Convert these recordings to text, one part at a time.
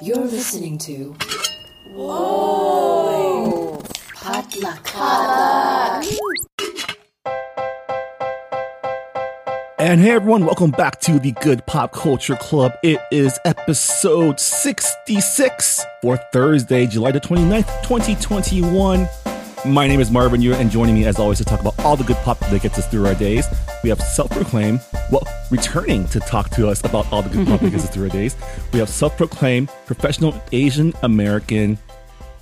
You're listening to. Whoa! Potluck. And hey everyone, welcome back to the Good Pop Culture Club. It is episode 66 for Thursday, July the 29th, 2021. My name is Marvin Yu, and joining me as always to talk about all the good pop that gets us through our days, we have self-proclaimed, well, returning to talk to us about all the good that gets through our days. We have self-proclaimed professional Asian American,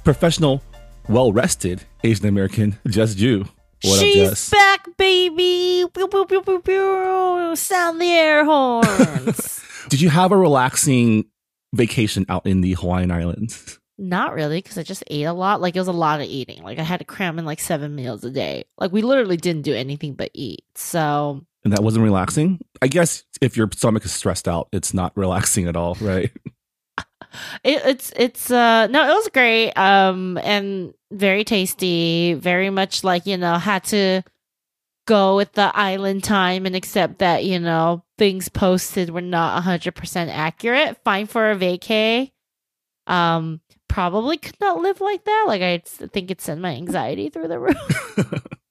professional, well-rested Asian American Jess Ju. What She's up, Jess? back, baby. Pew, pew, pew, pew, pew. Sound the air horns. Did you have a relaxing vacation out in the Hawaiian Islands? Not really, because I just ate a lot. Like it was a lot of eating. Like I had to cram in like seven meals a day. Like we literally didn't do anything but eat. So And that wasn't relaxing? I guess if your stomach is stressed out, it's not relaxing at all, right? it, it's it's uh no, it was great. Um and very tasty. Very much like you know had to go with the island time and accept that you know things posted were not hundred percent accurate. Fine for a vacay. Um, probably could not live like that. Like I think it sent my anxiety through the roof.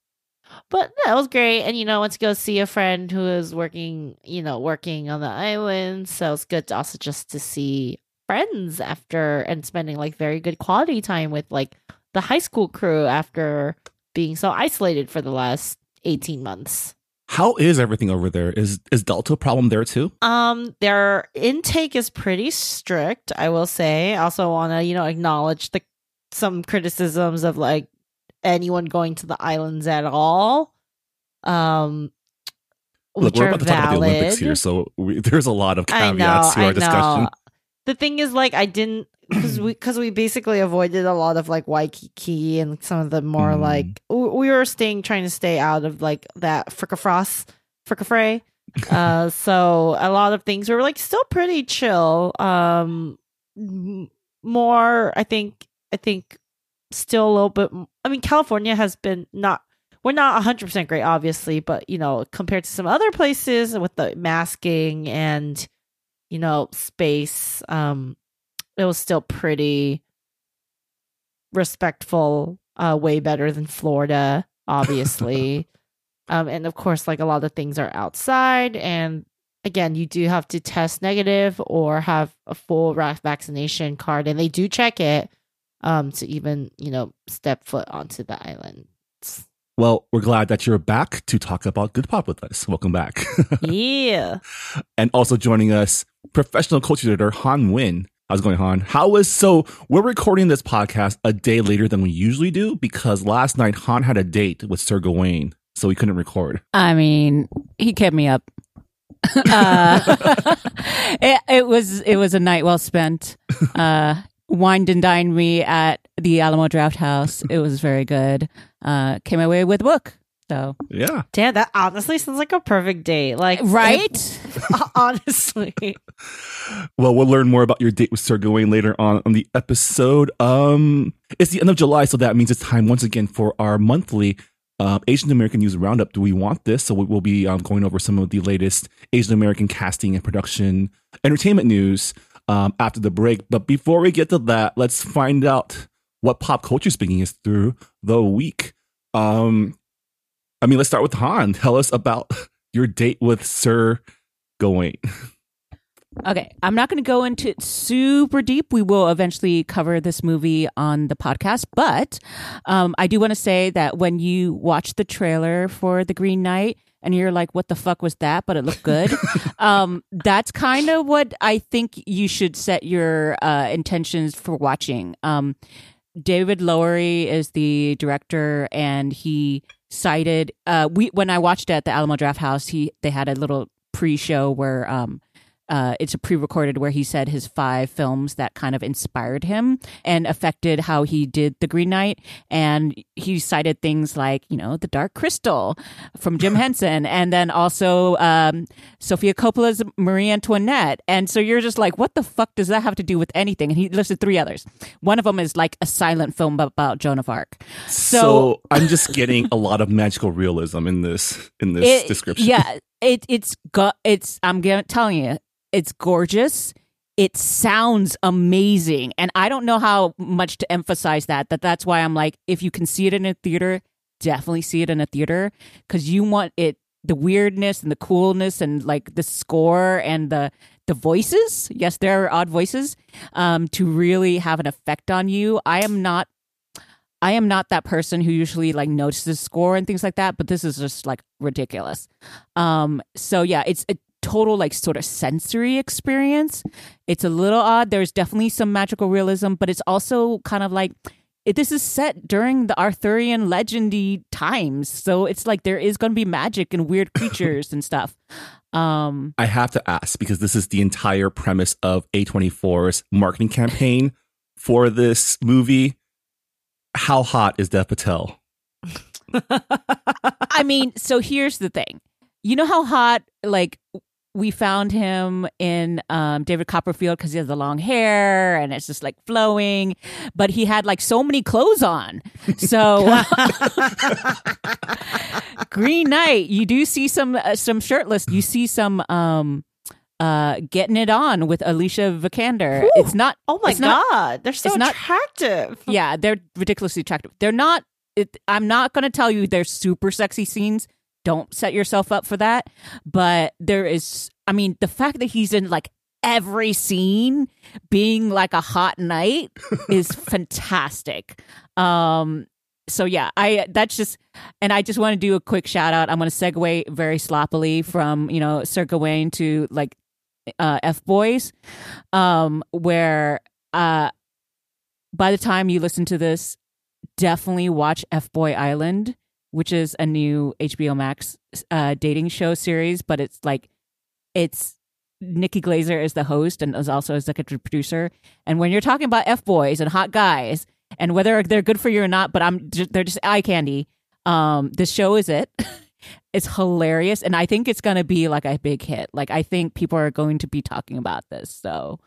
but no, it was great. And you know, I went to go see a friend who is working, you know, working on the island. So it's good to also just to see friends after and spending like very good quality time with like the high school crew after being so isolated for the last 18 months. How is everything over there? Is is Delta a problem there too? Um, their intake is pretty strict, I will say. I also want to, you know, acknowledge the some criticisms of like anyone going to the islands at all. Um, Look, we're about to talk about the. Olympics here, so we, there's a lot of I know, caveats to I our discussion. The thing is, like, I didn't because we because we basically avoided a lot of like Waikiki and some of the more Mm. like we were staying trying to stay out of like that fricka-frost fricka-fray. uh, so a lot of things were like still pretty chill. Um, more, I think, I think still a little bit. I mean, California has been not. We're not 100% great, obviously, but you know, compared to some other places with the masking and you know, space, um, it was still pretty respectful, uh, way better than Florida, obviously. um, and of course, like a lot of things are outside, and again, you do have to test negative or have a full vaccination card, and they do check it um, to even you know step foot onto the island. Well, we're glad that you're back to talk about good pop with us. Welcome back. yeah. and also joining us, professional culture editor Han Nguyen. How's it going, Han? How was so? We're recording this podcast a day later than we usually do because last night Han had a date with Sir Gawain, so we couldn't record. I mean, he kept me up. uh, it, it was it was a night well spent. Uh, wined and dined me at the Alamo Drafthouse. It was very good. Uh, came away with a book. So Yeah. Damn, that honestly sounds like a perfect date. Like, right. honestly. Well, we'll learn more about your date with Sir Gawain later on on the episode. Um, it's the end of July, so that means it's time once again for our monthly uh, Asian American News Roundup. Do we want this? So we will be um, going over some of the latest Asian American casting and production entertainment news um, after the break. But before we get to that, let's find out what pop culture speaking is through the week. Um, I mean, let's start with Han. Tell us about your date with Sir Gawain. Okay, I'm not going to go into it super deep. We will eventually cover this movie on the podcast, but um, I do want to say that when you watch the trailer for The Green Knight and you're like, "What the fuck was that?" but it looked good. um, that's kind of what I think you should set your uh, intentions for watching. Um, David Lowery is the director, and he cited uh, we when I watched it at the Alamo Drafthouse. He they had a little pre-show where um, uh, it's a pre-recorded where he said his five films that kind of inspired him and affected how he did the Green Knight, and he cited things like you know the Dark Crystal from Jim Henson, and then also um, Sofia Coppola's Marie Antoinette, and so you're just like, what the fuck does that have to do with anything? And he listed three others. One of them is like a silent film about Joan of Arc. So, So- I'm just getting a lot of magical realism in this in this It- description. Yeah, it it's got it's I'm telling you, it's gorgeous. it sounds amazing. And i don't know how much to emphasize that that that's why i'm like if you can see it in a theater definitely see it in a theater because you want it the weirdness and the coolness and like the score and the the voices. Yes there are odd voices um to really have an effect on you. I am not i am not that person who usually like notices score and things like that but this is just like ridiculous. Um so yeah it's a total like sort of sensory experience it's a little odd there's definitely some magical realism but it's also kind of like it, this is set during the Arthurian legendy times, so it's like there is going to be magic and weird creatures and stuff. Um, I have to ask because this is the entire premise of A24's marketing campaign for this movie. How hot is Dev Patel? I mean, so here's the thing. You know how hot like we found him in um, David Copperfield because he has the long hair and it's just like flowing, but he had like so many clothes on. So Green Knight, you do see some uh, some shirtless. You see some um uh getting it on with Alicia Vikander. Whew. It's not. Oh my it's not- god, they're so it's not- attractive. yeah, they're ridiculously attractive. They're not. It, I'm not going to tell you they're super sexy scenes. Don't set yourself up for that. But there is. I mean, the fact that he's in like every scene being like a hot knight is fantastic. Um. So yeah, I that's just, and I just want to do a quick shout out. I'm going to segue very sloppily from you know Sir Gawain to like uh, F Boys, um, where uh, by the time you listen to this, definitely watch F Boy Island, which is a new HBO Max uh, dating show series. But it's like it's Nikki Glazer is the host and is also executive producer. And when you're talking about F boys and hot guys and whether they're good for you or not, but I'm ju- they're just eye candy. Um, this show is it. it's hilarious, and I think it's gonna be like a big hit. Like I think people are going to be talking about this. So,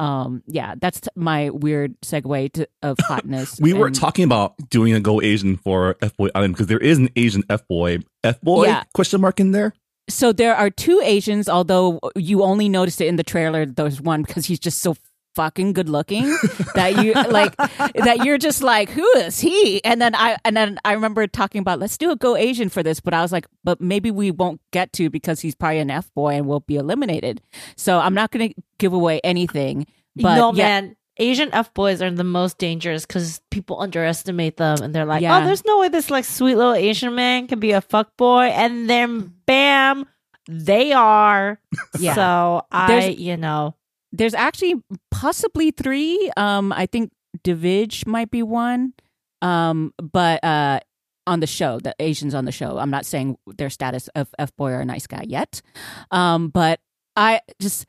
um, yeah, that's t- my weird segue to, of hotness. We were talking about doing a Go Asian for F Boy Island because there is an Asian F Boy. F Boy Yeah. question mark in there? So there are two Asians, although you only noticed it in the trailer. There's one because he's just so fucking good looking that you like that you're just like who is he and then i and then i remember talking about let's do a go asian for this but i was like but maybe we won't get to because he's probably an f-boy and we'll be eliminated so i'm not going to give away anything but no yeah, man, Asian f boys are the most dangerous because people underestimate them, and they're like, oh, Yeah. "Oh, there's no way this like sweet little Asian man can be a fuck boy," and then bam, they are. Yeah. So I, There's- you know, there's actually possibly three. Um, I think Davidge might be one. Um, but uh, on the show, the Asians on the show, I'm not saying their status of F boy or a nice guy yet. Um, but I just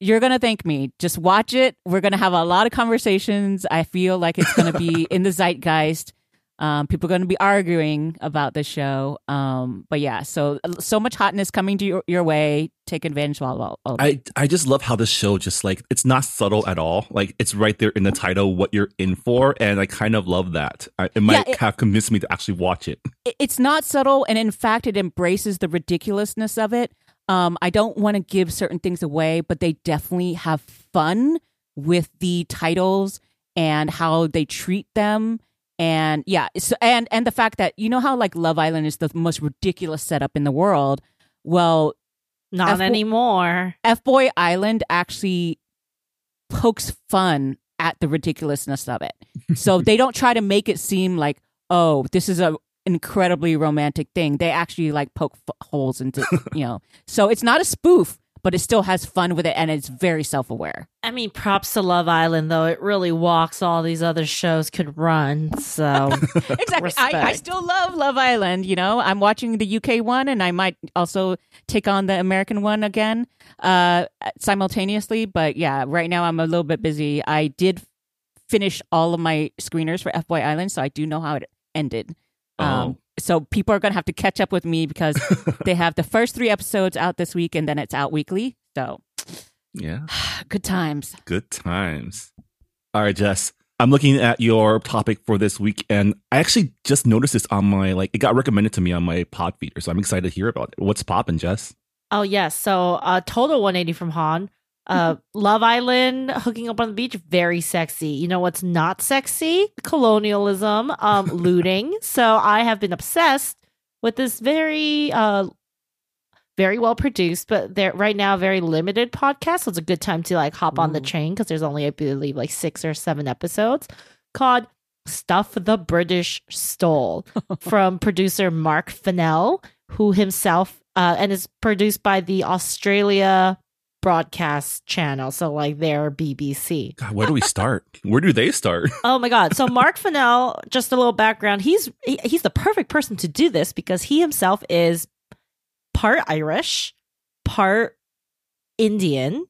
you're gonna thank me. Just watch it. We're gonna have a lot of conversations. I feel like it's gonna be in the zeitgeist. Um, people are going to be arguing about the show. Um, but yeah, so so much hotness coming to your, your way. Take advantage while while. while- I I just love how this show just like it's not subtle at all. Like it's right there in the title what you're in for, and I kind of love that. I, it might it- have convinced me to actually watch it. it- it's not subtle and in fact it embraces the ridiculousness of it um i don't want to give certain things away but they definitely have fun with the titles and how they treat them and yeah so, and and the fact that you know how like love island is the most ridiculous setup in the world well not F- anymore. F Boy Island actually pokes fun at the ridiculousness of it. So they don't try to make it seem like, oh, this is a incredibly romantic thing. They actually like poke f- holes into, you know. So it's not a spoof, but it still has fun with it and it's very self-aware. I mean, props to Love Island though. It really walks all these other shows could run. So Exactly. I, I still love Love Island, you know. I'm watching the UK one and I might also take on the American one again uh simultaneously, but yeah, right now I'm a little bit busy. I did finish all of my screeners for F Boy Island, so I do know how it ended. Um, so people are gonna have to catch up with me because they have the first three episodes out this week, and then it's out weekly. So Yeah, good times. good times. All right, Jess. I'm looking at your topic for this week, and I actually just noticed this on my like it got recommended to me on my pod feeder, so I'm excited to hear about it. What's poppin', Jess? Oh yes, so uh, total 180 from Han. Uh, Love Island, hooking up on the beach, very sexy. You know what's not sexy? Colonialism, um, looting. So I have been obsessed with this very, uh, very well produced, but they're right now very limited podcast. So it's a good time to like hop on the train because there's only I believe like six or seven episodes called "Stuff the British Stole" from producer Mark Fennell, who himself uh, and is produced by the Australia broadcast channel, so like their BBC. God, where do we start? where do they start? Oh my god! So Mark Fennell, just a little background. He's he- he's the perfect person to do this because he himself is part Irish, part Indian,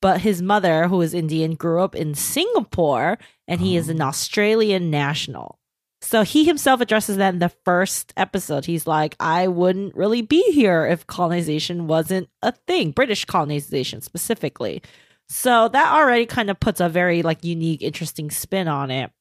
but his mother, who is Indian, grew up in Singapore, and he is an oh. Australian national. So he himself addresses that in the first episode. He's like, I wouldn't really be here if colonization wasn't a thing, British colonization specifically. So that already kind of puts a very like unique, interesting spin on it.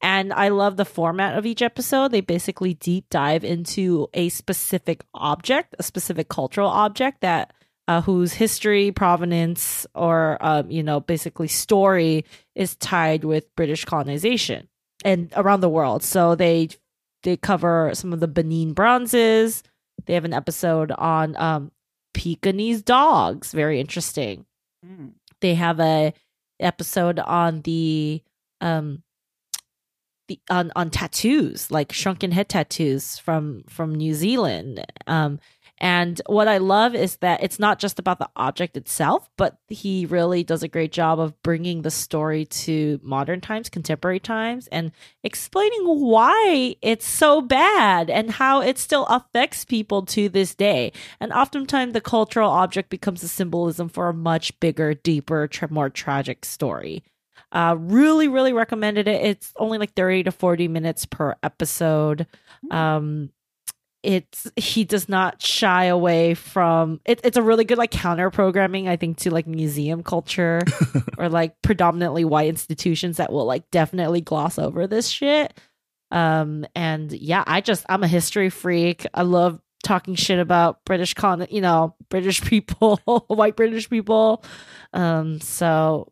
And I love the format of each episode. They basically deep dive into a specific object, a specific cultural object that uh, whose history, provenance, or um, you know, basically story is tied with British colonization and around the world. So they they cover some of the Benin bronzes. They have an episode on um, Pekingese dogs, very interesting Mm. they have a episode on the um the on on tattoos like shrunken head tattoos from from New Zealand um and what I love is that it's not just about the object itself but he really does a great job of bringing the story to modern times contemporary times and explaining why it's so bad and how it still affects people to this day and oftentimes the cultural object becomes a symbolism for a much bigger, deeper, more tragic story. Uh, really, really recommended it. It's only like 30 to 40 minutes per episode. Um, it's he does not shy away from it, it's a really good like counter programming i think to like museum culture or like predominantly white institutions that will like definitely gloss over this shit. Um and yeah i just i'm a history freak. I love talking shit about british con you know british people white british people. Um so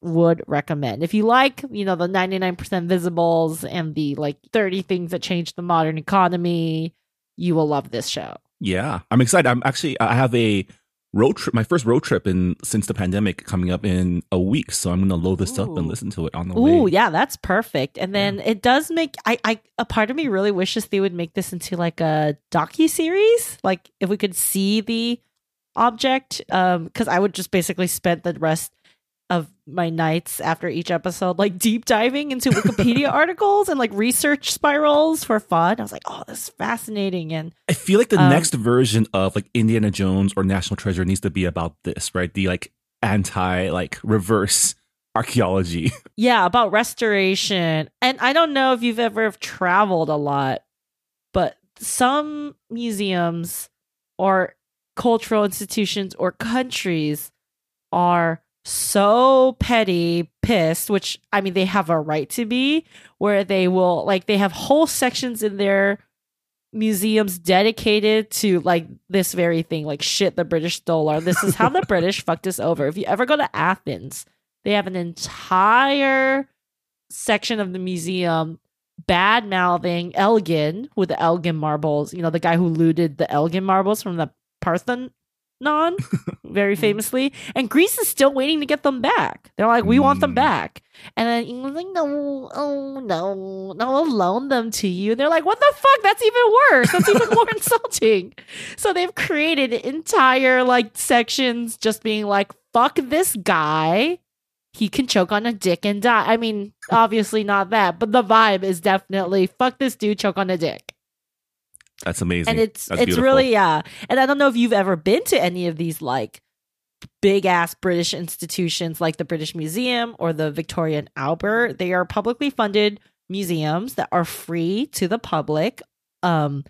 would recommend. If you like you know the 99% visibles and the like 30 things that changed the modern economy you will love this show Yeah, I'm excited. I'm actually I have a road trip, my first road trip in since the pandemic coming up in a week, so I'm gonna load this up and listen to it on the Ooh, way. yeah, that's perfect. And then it does make I, I a part of me really wishes they would make this into like a docu series. Like if we could see the object, um, because I would just basically spend the rest of my nights after each episode like deep diving into Wikipedia articles and like research spirals for fun. I was like, oh, this is fascinating. And I feel like the Um, next version of like Indiana Jones or National Treasure needs to be about this, right? The like anti like reverse archaeology. Yeah, about restoration. And I don't know if you've ever traveled a lot, but some museums or cultural institutions or countries are so petty pissed, which I mean, they have a right to be, where they will, like, they have whole sections in their museums dedicated to like this very thing like shit the british stole or this is how the british fucked us over if you ever go to athens they have an entire section of the museum bad mouthing Elgin with the Elgin marbles. You know, the guy who looted the Elgin marbles from the Parthenon, very famously. And Greece is still waiting to get them back. They're like, we want them Mm. back. And then England's like, no, oh, no, no, I'll loan them to you. And They're like, what the fuck? That's even worse. That's even more insulting. So they've created entire like sections just being like, fuck this guy he can choke on a dick and die. I mean, obviously not that, but the vibe is definitely fuck this dude, choke on a dick. That's amazing. And it's That's it's beautiful. really yeah. And I don't know if you've ever been to any of these like big ass British institutions like the British Museum or the Victoria and Albert. They are publicly funded museums that are free to the public. Um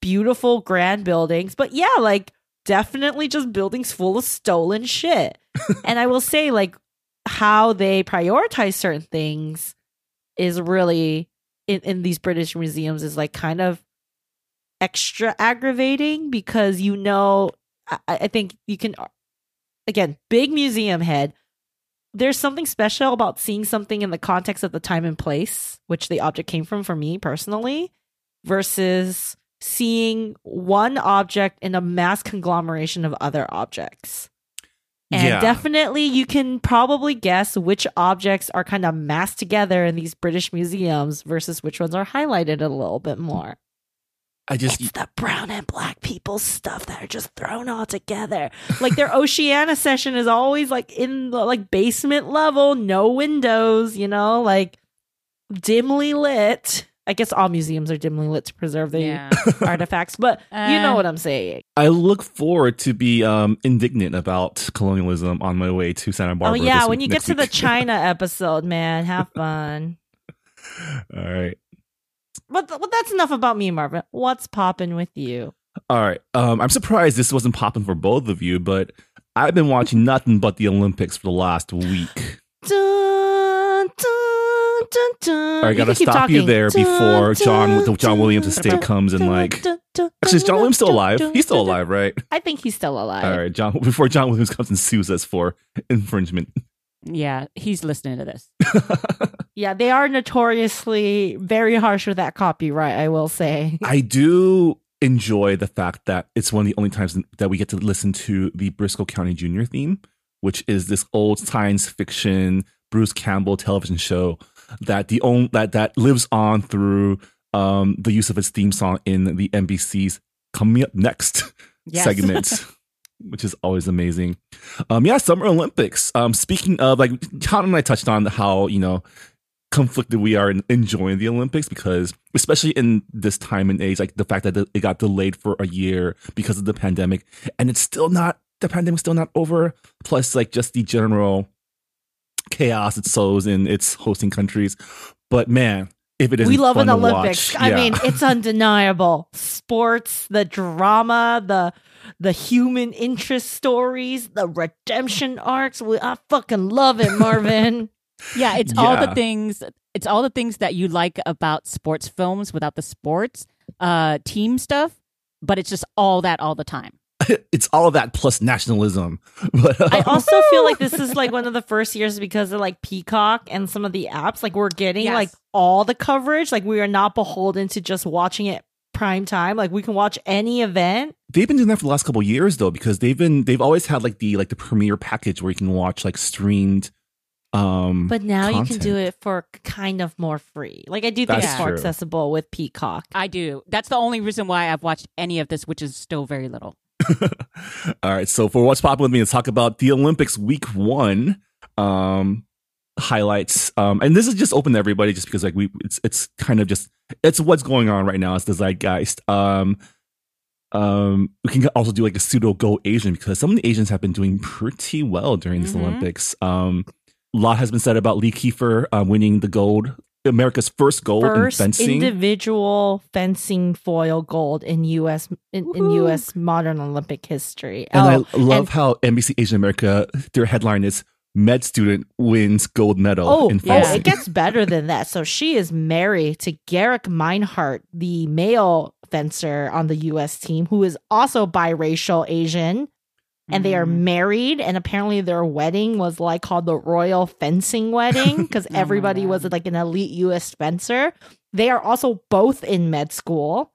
beautiful grand buildings, but yeah, like definitely just buildings full of stolen shit. and I will say like how they prioritize certain things is really in, in these British museums is like kind of extra aggravating because you know I, I think you can again, big museum head. There's something special about seeing something in the context of the time and place, which the object came from for me personally, versus seeing one object in a mass conglomeration of other objects. And Yeah. definitely, you can probably guess which objects are kind of massed together in these British museums versus which ones are highlighted a little bit more. I just It's the brown and black people stuff that are just thrown all together. Like their Oceania session is always like in the like basement level, no windows, you know, like dimly lit. I guess all museums are dimly lit to preserve the Yeah. artifacts, but you know Uh, what I'm saying. I look forward to be um, indignant about colonialism on my way to Santa Barbara. Oh yeah, this when week- you get next to the. China episode, man, have fun. All right. But, but that's enough about me, Marvin. What's popping with you? All right. Um, I'm surprised this wasn't popping for both of you, but I've been watching nothing but the Olympics for the last week. Dun, dun, dun, dun. I gotta can keep stop you talking. there before John John Williams' estate comes and like. Actually, is John Williams still alive? He's still alive, right? I think he's still alive. All right, John. Before John Williams comes and sues us for infringement. Yeah, he's listening to this. Yeah, they are notoriously very harsh with that copyright, I will say. I do enjoy the fact that it's one of the only times that we get to listen to the Brisco County Junior theme, which is this old science fiction Bruce Campbell television show that the only that that lives on through um, the use of its theme song in the NBC's coming up next Yes. segment. Which is always amazing. Um, yeah, Summer Olympics. Um, speaking of, like, John and I touched on how you know conflicted we are in enjoying the Olympics because, especially in this time and age, like the fact that it got delayed for a year because of the pandemic, and it's still not the pandemic's still not over. Plus, like just the general chaos it sows in its hosting countries. But man, if it is we love fun an to Olympics. watch, I yeah. mean, it's undeniable. Sports, the drama, the the human interest stories, the redemption arcs. We, I fucking love it, Marvin. Yeah, it's all the things. It's all the things that you like about sports films without the sports uh, team stuff, but it's just all that all the time. it's all of that plus nationalism. But I um, also feel like this is like one of the first years because of like Peacock and some of the apps. Like we're getting Yes. like all the coverage. Like we are not beholden to just watching it prime time. Like we can watch any event. they've been doing that for the last couple of years though, because they've been they've always had like the like the premiere package where you can watch like streamed. Um, But now you can do it for kind of more free. Like I do think That's it's more true. accessible with Peacock. I do. That's the only reason why I've watched any of this, which is still very little. All right, so for what's popping with me, let's talk about the Olympics week one um, highlights. Um, and this is just open to everybody, just because like we, it's it's kind of just it's what's going on right now. It's the zeitgeist. Um, um, we can also do like a pseudo go Asian because some of the Asians have been doing pretty well during this Mhm. Olympics. Um, a lot has been said about Lee Kiefer uh, winning the gold, America's first gold First in fencing. individual fencing foil gold in US in, in US modern Olympic history. And Oh, I love and- how NBC Asian America, their headline is med student wins gold medal Oh, in oh, fencing. it gets better than that. So she is married to Gerek Meinhardt, the male fencer on the US team, who is also biracial Asian. And they are Mhm. married, and apparently their wedding was like called the royal fencing wedding because Oh everybody was like an elite US fencer. They are also both in med school.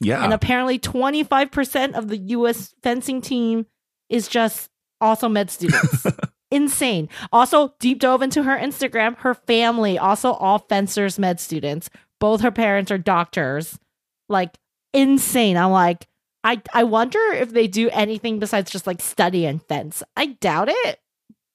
yeah. And apparently 25% of the US fencing team is just also med students. Insane. Also, deep dove into her Instagram. Her family, also all fencers, med students. Both her parents are doctors. Like, insane. I'm like, I, I wonder if they do anything besides just like study and fence. I doubt it,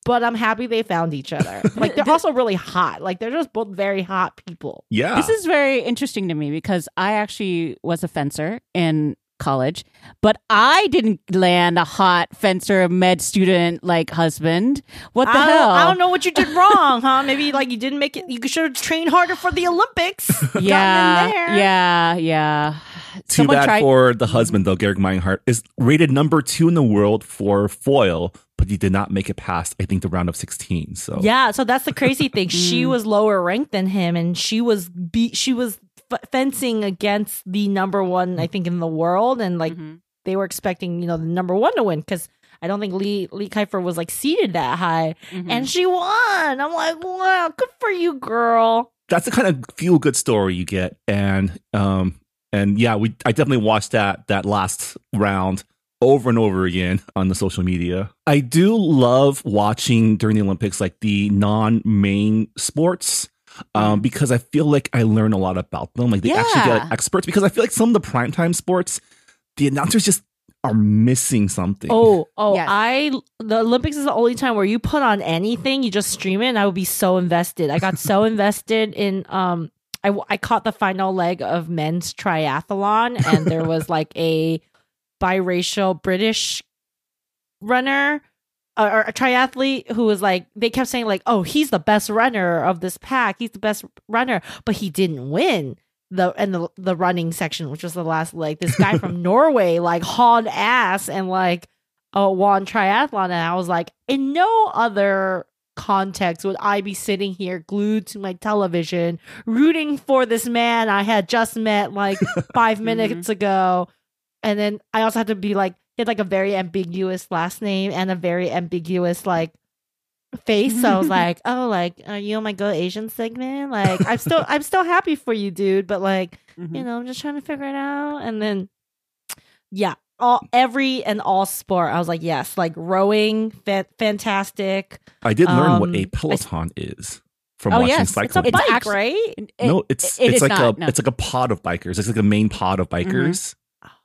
but I'm happy they found each other. Like, they're also really hot. Like, they're just both very hot people. yeah. This is very interesting to me because I actually was a fencer in college, but I didn't land a hot fencer med student like husband. What the I hell? I don't know what you did wrong, huh? Maybe like you didn't make it. You should have trained harder for the Olympics. Gotten in Yeah, there. yeah, yeah. Too Someone bad tried- for the husband, though. Gerek Meinhardt is rated number two in the world for foil, but he did not make it past, I think, the round of 16. So, Yeah, so that's the crazy thing. She was lower ranked than him, and she was be- she was f- fencing against the number one, I think, in the world, and like Mhm. they were expecting, you know, the number one to win because I don't think Lee Lee Kiefer was like seated that high, Mhm. and she won. I'm like, wow, good for you, girl. That's the kind of feel good story you get, and um, and yeah, we I definitely watched that that last round over and over again on the social media. I do love watching during the Olympics like the non-main sports. Um, because I feel like I learn a lot about them. Like they actually get like, experts. Because I feel like some of the primetime sports, the announcers just are missing something. Oh, oh, Yes. I the Olympics is the only time where you put on anything, you just stream it, and I would be so invested. I got so invested in um I I caught the final leg of men's triathlon and there was like a biracial British runner uh, or a triathlete who was like they kept saying like, "Oh, he's the best runner of this pack. He's the best runner," but he didn't win the and the the running section, which was the last like This guy from Norway like hauled ass and like uh, won triathlon, and I was like, in no other context would I be sitting here glued to my television rooting for this man I had just met like 5 minutes ago. And then I also had to be like, he had like a very ambiguous last name and a very ambiguous like face. So I was like, oh, like, are you on my Go Asian segment? Like, I'm still, I'm still happy for you, dude. But like, Mhm. you know, I'm just trying to figure it out. And then, yeah, all every and all sport, I was like, yes, like rowing, fa- fantastic. I did learn what a a I- Peloton is from Oh, watching yes, cycling. It's a It's bike, right? It- no, it's it it's like not, a no. it's like a pod of bikers. It's like a main pod of bikers.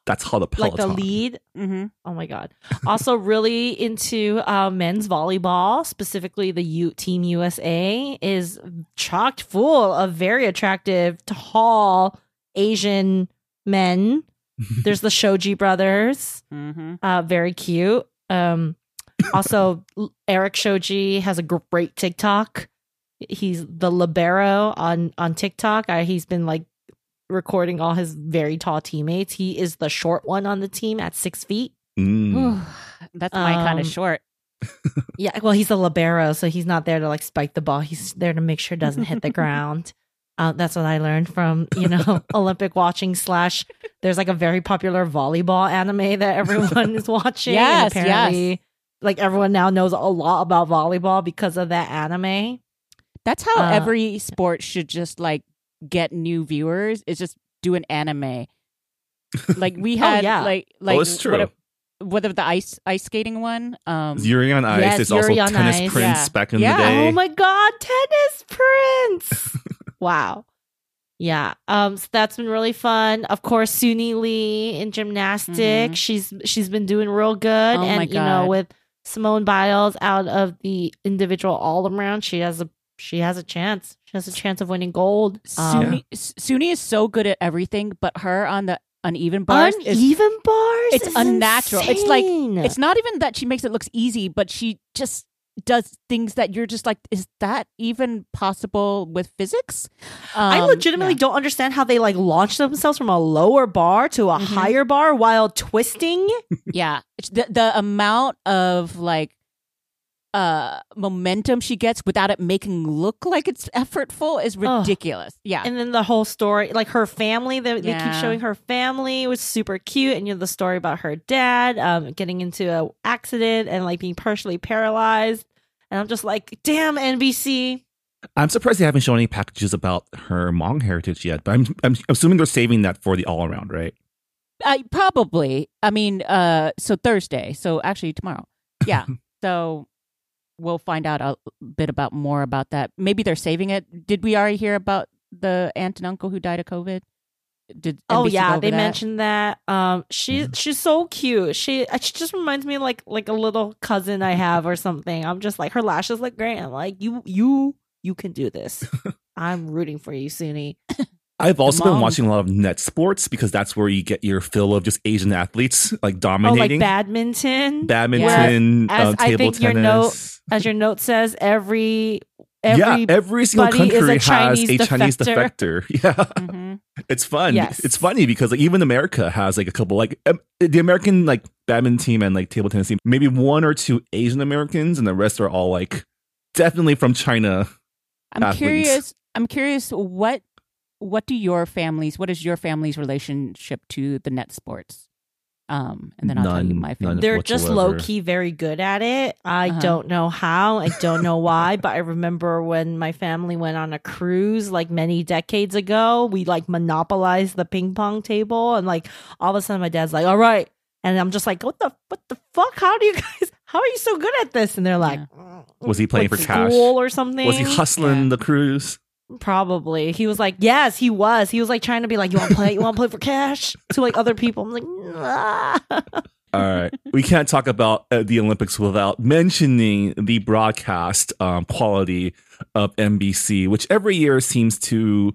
That's how the Like the lead. Mhm. Oh my god! Also, really into uh, men's volleyball, specifically the U- Team USA is chocked full of very attractive, tall Asian men. There's the Shoji brothers, Mhm. uh, very cute. Um, also, Eric Shoji has a great TikTok. He's the libero on on TikTok. Uh, he's been like recording all his very tall teammates. He is the short one on the team at six feet. Mm. That's my kind Um, of short. Yeah, well, he's a libero, so he's not there to like spike the ball. He's there to make sure it doesn't hit the ground. Uh, that's what I learned from you know Olympic watching slash. There's like a very popular volleyball anime that everyone is watching. Yes, and apparently, like everyone now knows a lot about volleyball because of that anime. That's how uh, every sport should just like get new viewers. Is just do an anime. Like we had, yeah. like like oh, it's true. What, whether the ice ice skating one, um, Yuri on Ice. yes, There's also Yuri on Tennis Ice. Prince Yeah. back in Yeah. the day. Oh my god, tennis prince! wow. Yeah. Um so that's been really fun. Of course, Suni Lee in gymnastics. Mhm. She's she's been doing real good. Oh and my you know, with Simone Biles out of the individual all around, she has a she has a chance. She has a chance of winning gold. Um, Suni, Suni is so good at everything, but her on the uneven bars is uneven bars. it's is unnatural. It's like- it's not even that she makes it looks easy, but she just does things that you're just like, is that even possible with physics? I Um, legitimately yeah. don't understand how they like launch themselves from a lower bar to a Mhm. higher bar while twisting. yeah the the amount of like uh momentum she gets without it making look like it's effortful is Ugh. ridiculous. Yeah. And then the whole story, like her family, they, they keep showing her family was super cute, and you know the story about her dad um, getting into a accident and like being partially paralyzed. And I'm just like, damn, NBC. I'm surprised they haven't shown any packages about her Hmong heritage yet, but I'm, I'm assuming they're saving that for the all around, right? I probably. I mean, uh so Thursday. So actually tomorrow. Yeah. so we'll find out a bit about more about that. Maybe they're saving it. Did we already hear about the aunt and uncle who died of COVID? Did Oh NBC go yeah, they that? mentioned that. Um, she's she's so cute. She uh, she just reminds me like like a little cousin I have or something. I'm just like her lashes look great. I'm like you you you can do this. I'm rooting for you, Suni. I've also been watching a lot of net sports because that's where you get your fill of just Asian athletes like dominating. Oh, like badminton. badminton, As um, I table think your tennis. As your note says, every every yeah, every single country has Chinese a Chinese defector. Yeah, Mhm. it's fun. Yes. It's funny because like even America has like a couple like um, the American like badminton team and like table tennis team, maybe one or two Asian Americans, and the rest are all like definitely from China. I'm athletes. curious. I'm curious what what do your families what is your family's relationship to the net sports? Um, and then I'll tell you my none favorite. They're just low key very good at it. I Uh-huh. don't know how. I don't know why, but I remember when my family went on a cruise like many decades ago, we like monopolized the ping pong table and like all of a sudden my dad's like, "All right." And I'm just like, "What the what the fuck? How do you guys how are you so good at this?" And they're like, "Mm, Was he playing like for cash? or something? Was he hustling Yeah. the cruise? Probably. He was like, yes, he was. He was like trying to be like, you want to play? You want to play for cash? To like other people. I'm like, nah. All right. We can't talk about uh, the Olympics without mentioning the broadcast um, quality of NBC, which every year seems to,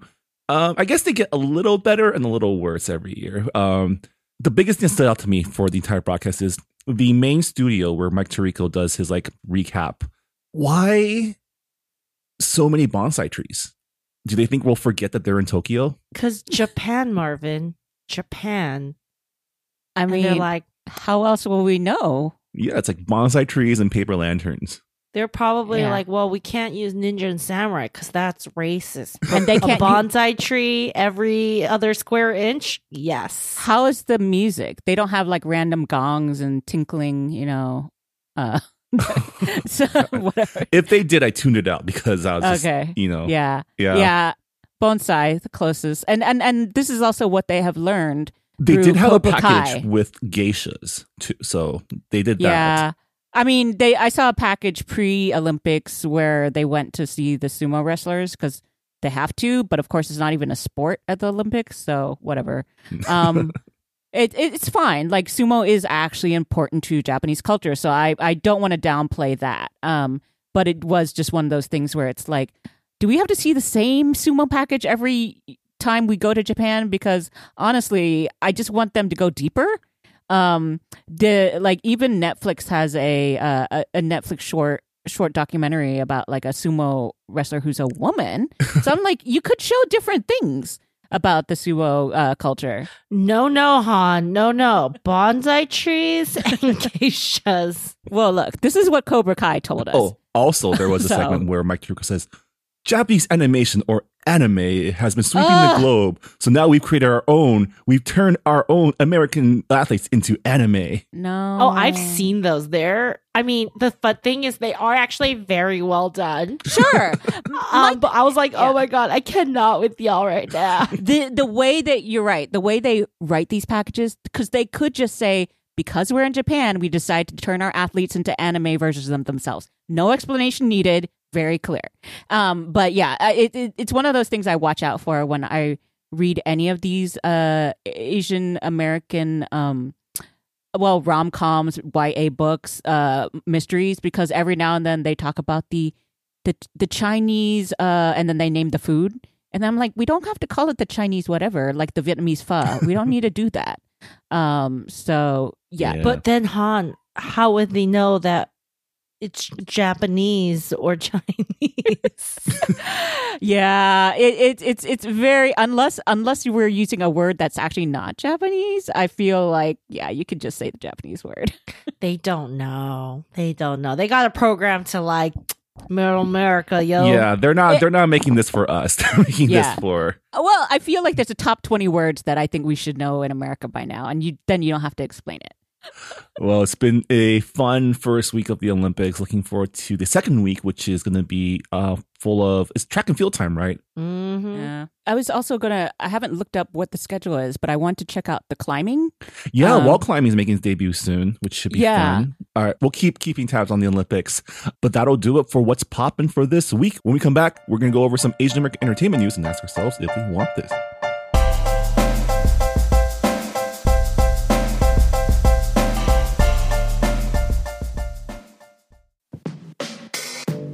um, I guess they get a little better and a little worse every year. Um, the biggest thing that stood out to me for the entire broadcast is the main studio where Mike Tirico does his like recap. Why so many bonsai trees? Do they think we'll forget that they're in Tokyo? Because Japan, Marvin, Japan. I mean, they're like, how else will we know? Yeah, it's like bonsai trees and paper lanterns. they're probably Yeah. like, well, we can't use ninja and samurai because that's racist. And they can't. u- bonsai tree every other square inch? Yes. how is the music? They don't have like random gongs and tinkling, you know. Uh, so whatever. If they did, I tuned it out because I was just, Okay. you know, Yeah. yeah. Yeah. Bonsai, the closest, and and and this is also what they have learned. They did have a package Kai. with geishas too, so they did that. Yeah. I mean, they. I saw a package pre Olympics where they went to see the sumo wrestlers because they have to, but of course, it's not even a sport at the Olympics, so whatever. Um, it, it it's fine. Like sumo is actually important to Japanese culture, so I I don't want to downplay that. Um, but it was just one of those things where it's like, do we have to see the same sumo package every time we go to Japan? Because honestly, I just want them to go deeper. Um, the like even Netflix has a uh, a, a Netflix short short documentary about like a sumo wrestler who's a woman. So I'm like, you could show different things about the sumo uh, culture. No, no, Han. No, no. Bonsai trees and geishas. Well, look, this is what Cobra Kai told us. Oh, also there was a So- segment where Mike Tirico says, "Japanese animation or anime has been sweeping Ugh. the globe, so now we've created our own. We've turned our own American athletes into anime." no. Oh, I've seen those. There. I mean, the fun thing is they are actually very well done. Sure. Um, but I was like, Yeah. oh my god, I cannot with y'all right now. the the way that you're right, the way they write these packages, because they could just say, because we're in Japan, we decide to turn our athletes into anime versions of them themselves. No explanation needed. Very clear. Um, but yeah, it, it, it's one of those things I watch out for when I read any of these uh, Asian American, um, well, rom coms, YA books, uh, mysteries, because every now and then they talk about the the the Chinese, uh, and then they name the food. And I'm like, we don't have to call it the Chinese whatever, like the Vietnamese pho. We don't need to do that. Um, so yeah, Yeah. But then Han, how would they know that it's Japanese or Chinese? yeah, it, it it's it's very unless unless you were using a word that's actually not Japanese. I feel like yeah, you could just say the Japanese word. they don't know. They don't know. They got a program to like middle America, yo. Yeah, they're not. It- they're not making this for us. They're making Yeah. this for. Well, I feel like there's a top twenty words that I think we should know in America by now, and you then you don't have to explain it. Well, it's been a fun first week of the Olympics. Looking forward to the second week, which is going to be uh, full of it's track and field time, right? hmm Yeah. I was also gonna. I haven't looked up what the schedule is, but I want to check out the climbing. Yeah, Um, wall climbing is making its debut soon, which should be Yeah. fun. All right, we'll keep keeping tabs on the Olympics, but that'll do it for what's popping for this week. When we come back, we're going to go over some Asian American entertainment news and ask ourselves if we want this.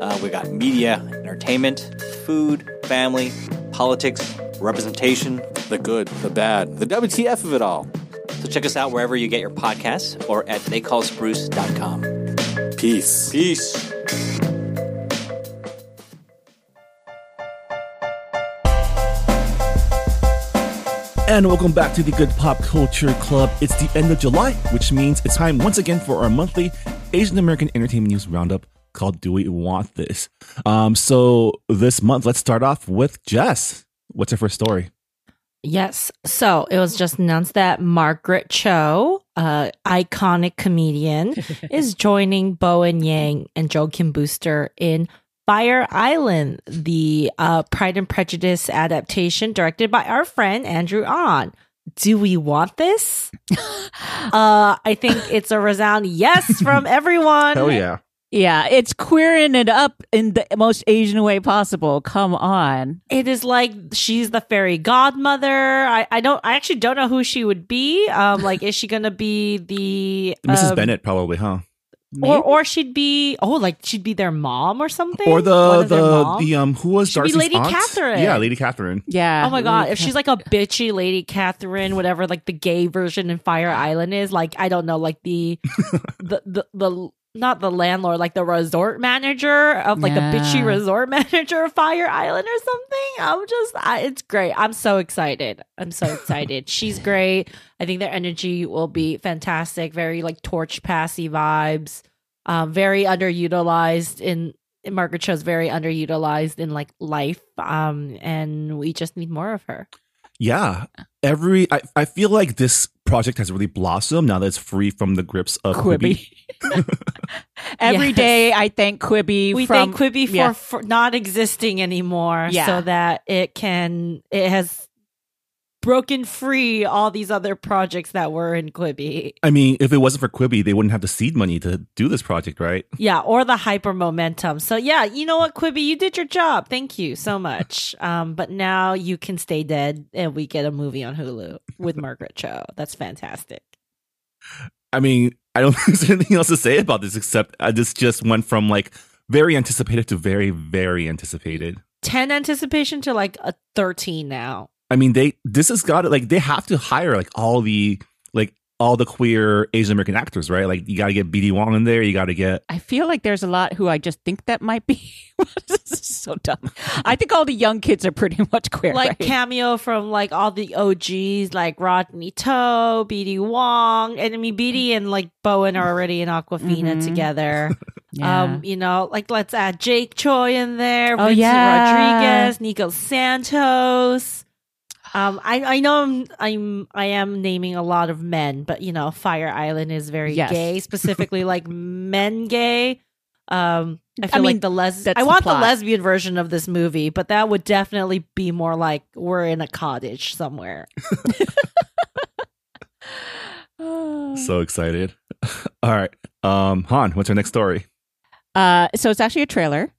Uh, we got media, entertainment, food, family, politics, representation, the good, the bad, the WTF of it all. So check us out wherever you get your podcasts or at theycallusbruce.com. Peace. Peace. And welcome back to the Good Pop Culture Club. It's the end of July, which means it's time once again for our monthly Asian American Entertainment News Roundup called Do We Want This? Um, so this month, let's start off with Jess. What's your first story? Yes. So it was just announced that Margaret Cho, uh, iconic comedian, is joining Bowen Yang and Joel Kim Booster in Fire Island, the uh, Pride and Prejudice adaptation directed by our friend Andrew Ahn. Do we want this? uh, I think it's a resound yes from everyone. Hell yeah. Yeah, it's queering it up in the most Asian way possible. Come on. It is like she's the fairy godmother. I, I don't I actually don't know who she would be. Um like is she gonna be the Mrs. um, Bennett, probably, huh? Or or she'd be oh like she'd be their mom or something? Or the the the um who was She'd be Darcy's Lady aunt? Catherine. Yeah, Lady Catherine. Yeah. Oh my god! If she's like a bitchy Lady Catherine, whatever, like the gay version in Fire Island is, like I don't know, like the the the, the not the landlord, like the resort manager of like the bitchy resort manager of Fire Island or something. I'm just, I, it's great. I'm so excited. I'm so excited. She's great. I think their energy will be fantastic. Very like torch passy vibes. Um, very underutilized in. Margaret Cho's very underutilized in like life, um, and we just need more of her. Yeah. Every I, I feel like this project has really blossomed now that it's free from the grips of Quibi. Quibi. Every Yes. day I thank Quibi we from thank Quibi for, yeah. for not existing anymore Yeah. so that it can it has broken free all these other projects that were in Quibi. I mean, if it wasn't for Quibi, they wouldn't have the seed money to do this project, right? Yeah, or the hyper momentum. So yeah, you know what, Quibi, you did your job. Thank you so much. Um, but now you can stay dead and we get a movie on Hulu with Margaret Cho. That's fantastic. I mean, I don't think there's anything else to say about this except uh, this just went from like very anticipated to very, very anticipated. 10 anticipation to like a 13 now. I mean, they this has got to like they have to hire like all the like all the queer Asian American actors, right? Like you got to get BD Wong in there. You got to get I feel like there's a lot who I just think that might be this is so dumb. I think all the young kids are pretty much queer. like right? cameo from like all the OGs like Rodney To, BD Wong, and I mean BD and like Bowen are already in Awkwafina Mhm. together. Yeah. Um, you know, like let's add Jake Choi in there, Oh, Vincent yeah. Rodriguez, Nico Santos. Um, I I know I'm I'm I am naming a lot of men, but you know, Fire Island is very Yes. gay, specifically like men gay. Um, I feel mean, like the les I want the, plot. lesbian version of this movie, but that would definitely be more like we're in a cottage somewhere. so excited. all right, um, Han, what's our next story? Uh, so it's actually a trailer.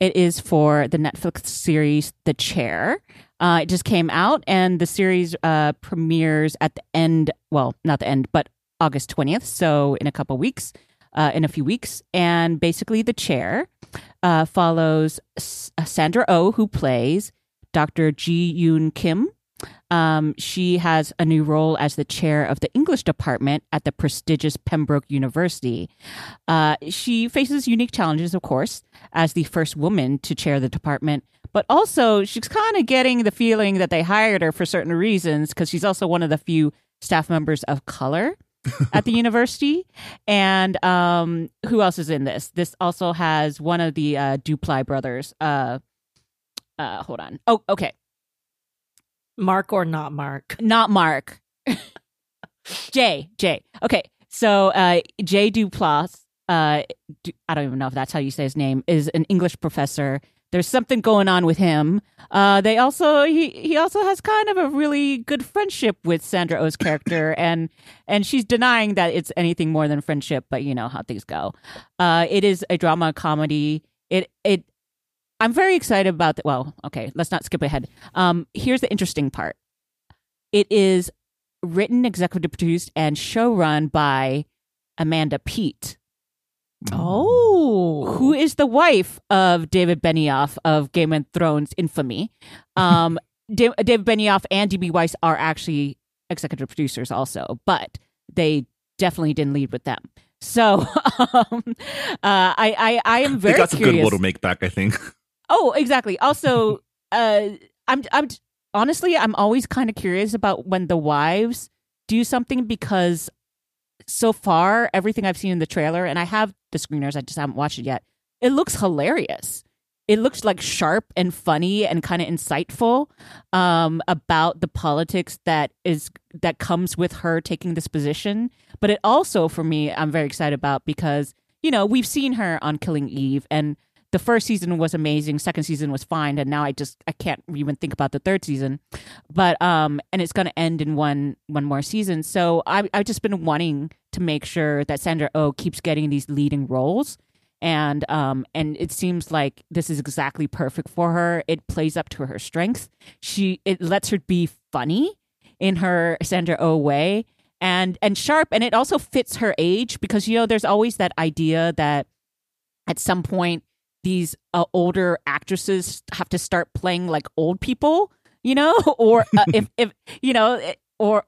It is for the Netflix series The Chair. Uh, it just came out, and the series uh, premieres at the end. Well, not the end, but August twentieth. So in a couple weeks, uh, in a few weeks, and basically The Chair uh, follows S- uh, Sandra Oh, who plays Dr. Ji Yoon Kim. Um, she has a new role as the chair of the English department at the prestigious Pembroke University. Uh, she faces unique challenges, of course, as the first woman to chair the department, but also she's kind of getting the feeling that they hired her for certain reasons because she's also one of the few staff members of color at the university. And um, who else is in this? This also has one of the uh, Dupli brothers. Uh, uh, hold on. Oh, okay. Mark or not Mark? Not Mark. Jay. Jay. Okay. So uh, Jay Duplass, uh, I don't even know if that's how you say his name, is an English professor. There's something going on with him. Uh, they also he he also has kind of a really good friendship with Sandra Oh's character, and and she's denying that it's anything more than friendship. But you know how things go. Uh, it is a drama comedy. It it. I'm very excited about the. Well, okay, let's not skip ahead. Um, here's the interesting part. It is written, executive produced, and show run by Amanda Peet, Oh, who is the wife of David Benioff of Game of Thrones infamy. Um, Da- David Benioff and DB Weiss are actually executive producers also, but they definitely didn't lead with them. So um, uh, I, I I am very they got some curious. goodwill to make back, I think. Oh, exactly. Also, uh, I'm I'm honestly, I'm always kind of curious about when the wives do something because so far everything I've seen in the trailer, and I have the screeners, I just haven't watched it yet. It looks hilarious. It looks like sharp and funny and kind of insightful um, about the politics that is that comes with her taking this position. But it also, for me, I'm very excited about because you know we've seen her on Killing Eve, and the first season was amazing, second season was fine, and now I just I can't even think about the third season. But um, and it's going to end in one one more season. So I I've just been wanting to make sure that Sandra Oh keeps getting these leading roles and um and it seems like this is exactly perfect for her it plays up to her strengths she it lets her be funny in her Sandra O way and and sharp and it also fits her age because you know there's always that idea that at some point these uh, older actresses have to start playing like old people you know or uh, if if you know or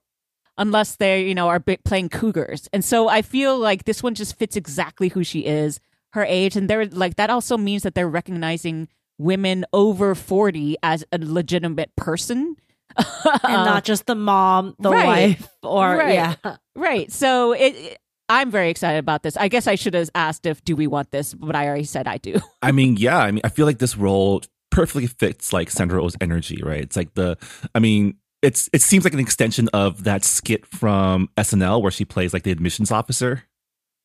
unless they you know are playing cougars and so i feel like this one just fits exactly who she is her age and they're like that also means that they're recognizing women over 40 as a legitimate person and not just the mom, the right. wife, or Right. yeah. right so it- i'm very excited about this i guess i should have asked if do we want this but i already said i do I mean, yeah. I mean, I feel like this role perfectly fits like Sandra Oh's energy, right? It's like the, I mean, it's it seems like an extension of that skit from SNL where she plays like the admissions officer.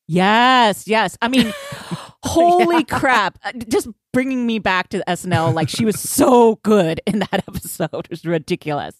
Yes, yes. I mean, holy crap. Uh, Just bringing me back to SNL. Like, she was so good in that episode. It was ridiculous.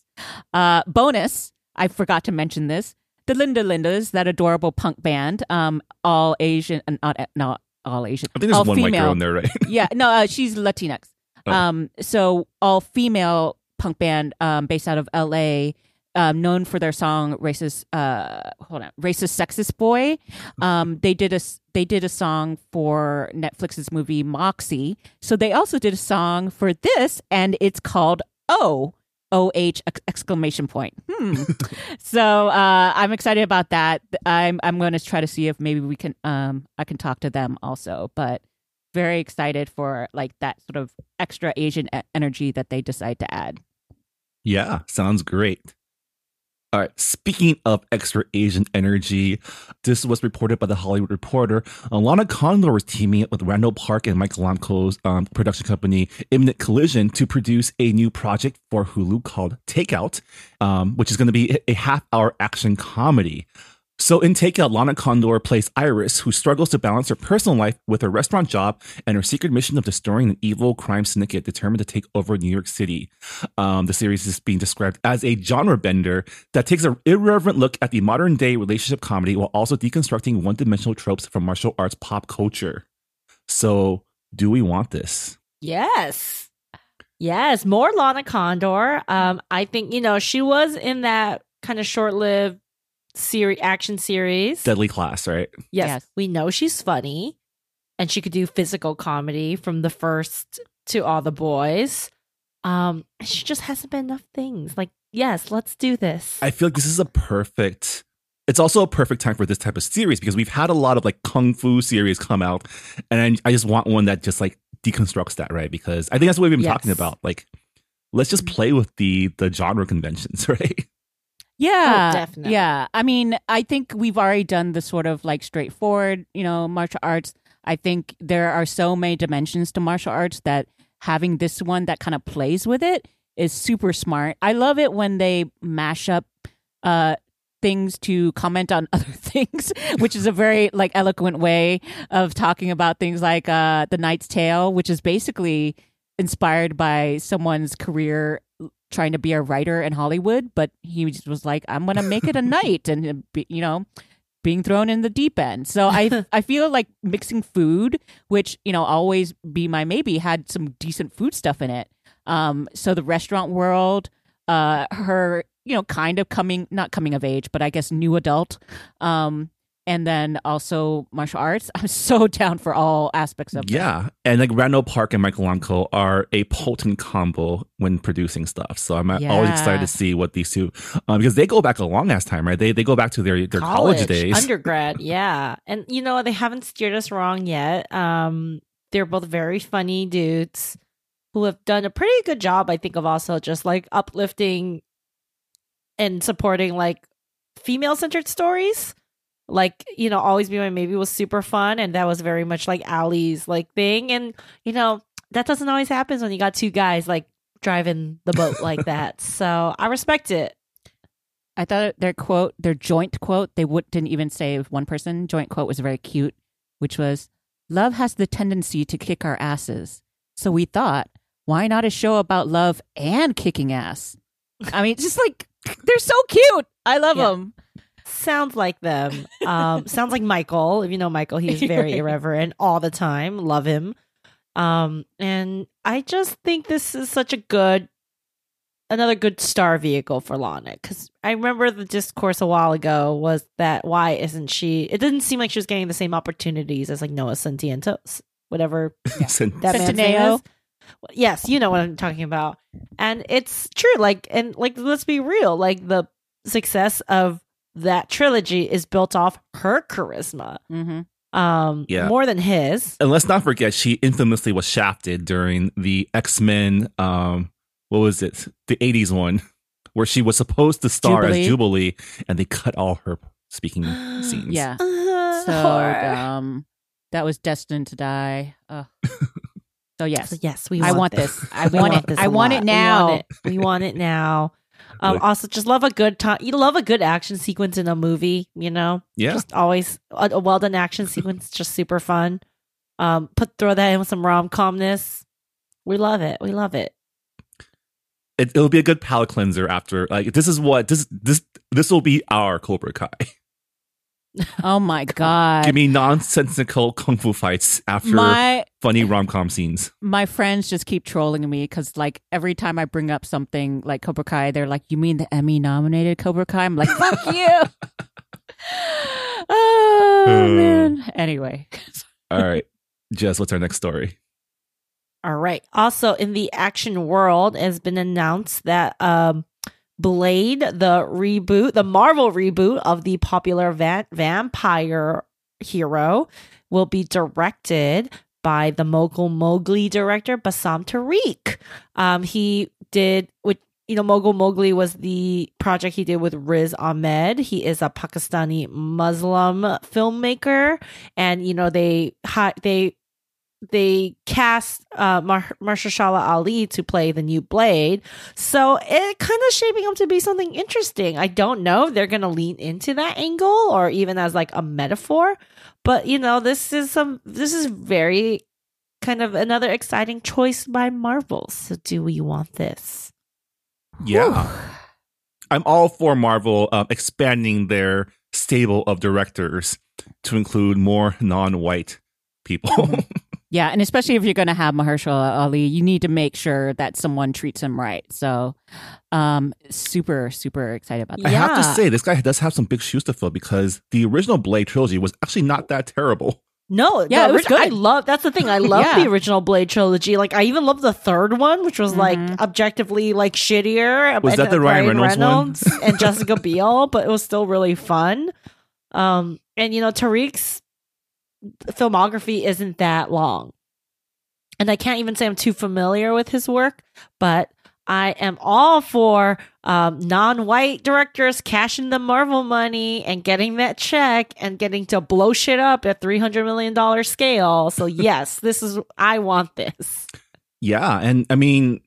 Uh, bonus, I forgot to mention this. The Linda Lindas, that adorable punk band, um, all Asian, uh, not, not all Asian, I think there's all one white female. girl in there, right? yeah, no, uh, she's Latinx. Oh. Um, so all female punk band um, based out of L.A. Um, known for their song "Racist." Uh, hold on, "Racist Sexist Boy." Um, they did a they did a song for Netflix's movie Moxie. So they also did a song for this, and it's called "Oh." O H ex- exclamation point. Hmm. so uh, I'm excited about that. I'm I'm going to try to see if maybe we can um I can talk to them also. But very excited for like that sort of extra Asian energy that they decide to add. Yeah, sounds great. All right. Speaking of extra Asian energy, this was reported by the Hollywood Reporter. Alana Condor was teaming up with Randall Park and Mike Golamco's um, production company, Imminent Collision, to produce a new project for Hulu called Takeout, um, which is going to be a half hour action comedy. So in Takeout, Lana Condor plays Iris, who struggles to balance her personal life with her restaurant job and her secret mission of destroying an evil crime syndicate determined to take over New York City. Um, the series is being described as a genre bender that takes an irreverent look at the modern day relationship comedy while also deconstructing one dimensional tropes from martial arts pop culture. So, do we want this? Yes. Yes. More Lana Condor. Um, I think, you know, she was in that kind of short lived series action series. Deadly Class, right? yes, Yes. We know she's funny and she could do physical comedy from the first to all the boys. Um, she just hasn't been enough things. Like, yes, let's do this. I feel like this is a perfect. It's also a perfect time for this type of series because we've had a lot of like kung fu series come out, and I just want one that just like deconstructs that, right? Because I think that's what we've been talking about. Like, let's just play with the the genre conventions, right? Yeah, definitely. Yeah, I mean, I think we've already done the sort of like straightforward, you know, martial arts. I think there are so many dimensions to martial arts that having this one that kind of plays with it is super smart. I love it when they mash up uh things to comment on other things, which is a very like eloquent way of talking about things like uh The Knight's Tale, which is basically inspired by someone's career trying to be a writer in Hollywood, but he was like, I'm going to make it a night and, uh, you know, being thrown in the deep end. So I I feel like mixing food, which, you know, always be my maybe, had some decent food stuff in it. Um, so the restaurant world, uh, her, you know, kind of coming, not coming of age, but I guess new adult. Um, and then also martial arts. I'm so down for all aspects of that. Yeah, and like Randall Park and Michael Golamco are a potent combo when producing stuff. So I'm uh, always excited to see what these two, um, because they go back a long ass time, right? They they go back to their their college, days. undergrad, yeah. And you know, they haven't steered us wrong yet. Um, they're both very funny dudes. who have done a pretty good job, I think, of also just like uplifting and supporting like female centered stories. Like, you know, Always Be My Maybe was super fun and that was very much like Allie's like thing. And, you know, that doesn't always happen when you got two guys like driving the boat like that. So I respect it. I thought their quote, their joint quote, they would, didn't even say one person. Joint quote was very cute, which was, "Love has the tendency to kick our asses." So we thought, why not a show about love and kicking ass? I mean, just like they're so cute. I love Yeah. them. Sounds like them. Um, sounds like Michael. If you know Michael, he's very Right. irreverent all the time. Love him. Um, and I just think this is such a good, another good star vehicle for Lana. Because I remember the discourse a while ago was that why isn't she? It didn't seem like she was getting the same opportunities as like Noah Centineo, whatever Sen- that man's name is. Yes, you know what I'm talking about. And it's true. Like, and like, let's be real. Like, the success of that trilogy is built off her charisma, hmm um, Yeah. more than his. and let's not forget, she infamously was shafted during the X Men. Um, what was it? The '80s one, where she was supposed to star Jubilee. as Jubilee, and they cut all her speaking scenes. Yeah. Uh, So horror. um, that was destined to die. Ugh. So yes, So yes, we. I want, want this. this. I We want it. this I a want lot. it now. We want it, we want it now. Um, Good. also, just love a good time. You love a good action sequence in a movie. You know, Yeah. just always a, a well done action sequence, just super fun. Um, put throw that in with some rom comness. We love it. We love it. It, it'll be a good palate cleanser after. Like this is what this this this will be our Cobra Kai. Oh my god. Give me nonsensical kung fu fights after my funny rom com scenes. my friends just keep trolling me because like every time I bring up something like Cobra Kai, they're like, "You mean the Emmy nominated Cobra Kai?" I'm like, "Fuck you." oh Uh. man. Anyway, All right, Jess, what's our next story? All right. Also, in the action world, it has been announced that um, Blade, the reboot, the Marvel reboot of the popular va- vampire hero, will be directed by the Mogul Mowgli director Bassam Tariq. Um, he did with you know Mogul Mowgli was the project he did with Riz Ahmed. He is a Pakistani Muslim filmmaker, and you know they they they cast uh, Mar- Mahershala Ali to play the new Blade. So it kind of shaping up to be something interesting. I don't know if they're going to lean into that angle or even as like a metaphor, but you know, this is some this is very kind of another exciting choice by Marvel. So do we want this? Yeah, I'm all for Marvel um, expanding their stable of directors to include more non-white people. yeah, and especially if you're going to have Mahershala Ali, you need to make sure that someone treats him right. So, um, super super excited about that. I have to say, this guy does have some big shoes to fill because the original Blade trilogy was actually not that terrible. No, Yeah, it was orig- I love that's the thing. I love Yeah. the original Blade trilogy. Like I even love the third one, which was like Mhm. objectively like shittier. Was and, that the uh, Ryan Reynolds one? Reynolds and Jessica Biel, but it was still really fun. Um, and you know Tariq's filmography isn't that long, and I can't even say I'm too familiar with his work, but I am all for um, non-white directors cashing the Marvel money and getting that check and getting to blow shit up at three hundred million dollar scale. So yes, this is I want this. Yeah, and I mean,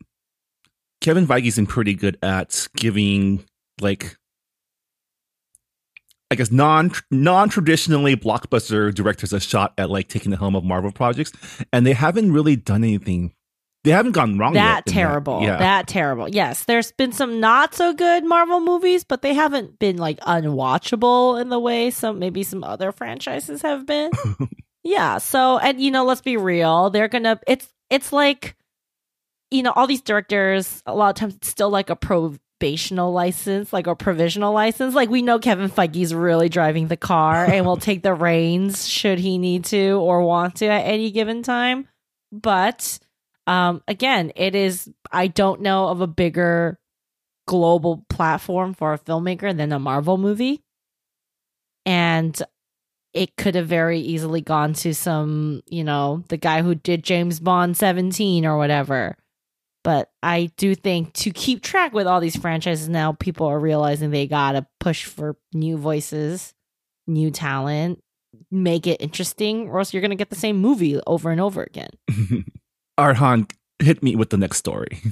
Kevin Feige's been pretty good at giving like, I guess non non traditionally blockbuster directors a shot at like taking the helm of Marvel projects, and they haven't really done anything. They haven't gone wrong. that terrible. Yeah, That terrible. Yes, there's been some not so good Marvel movies, but they haven't been like unwatchable in the way some maybe some other franchises have been. yeah. So, and you know, let's be real. They're gonna. It's it's like, you know, all these directors. A lot of times, it's still like a probational license, like a provisional license. Like we know Kevin Feige's really driving the car and will take the reins should he need to or want to at any given time. But um again it is i don't know of a bigger global platform for a filmmaker than a marvel movie and it could have very easily gone to some you know the guy who did james bond 17 or whatever But I do think to keep track with all these franchises now, people are realizing they gotta push for new voices, new talent, make it interesting, or else you're gonna get the same movie over and over again. Arhan, hit me with the next story.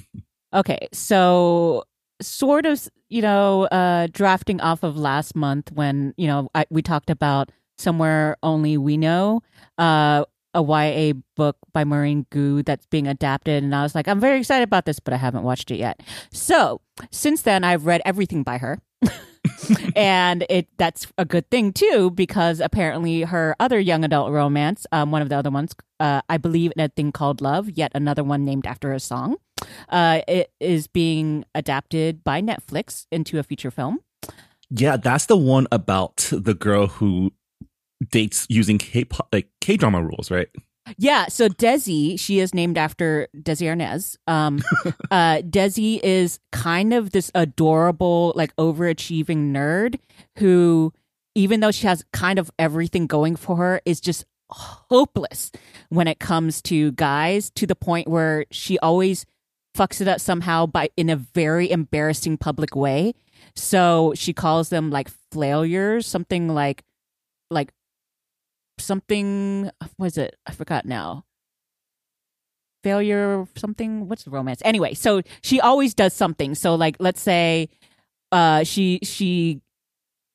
Okay, so sort of, you know, uh, drafting off of last month when you know I, we talked about somewhere only we know, uh, a YA book by Maureen Goo that's being adapted, and I was like, I'm very excited about this, but I haven't watched it yet. So since then, I've read everything by her. and it that's a good thing too because apparently her other young adult romance um, one of the other ones uh, i believe in a thing called love yet another one named after a song uh, it is being adapted by netflix into a feature film yeah, that's the one about the girl who dates using K pop like K drama rules, right? Yeah, so Desi, she is named after Desi Arnaz. Um, uh, Desi is kind of this adorable, like overachieving nerd who, even though she has kind of everything going for her, is just hopeless when it comes to guys to the point where she always fucks it up somehow by in a very embarrassing public way. So she calls them like failures, something like like something was it? I forgot now. Failure something what's the romance? Anyway, so she always does something. So like let's say uh she she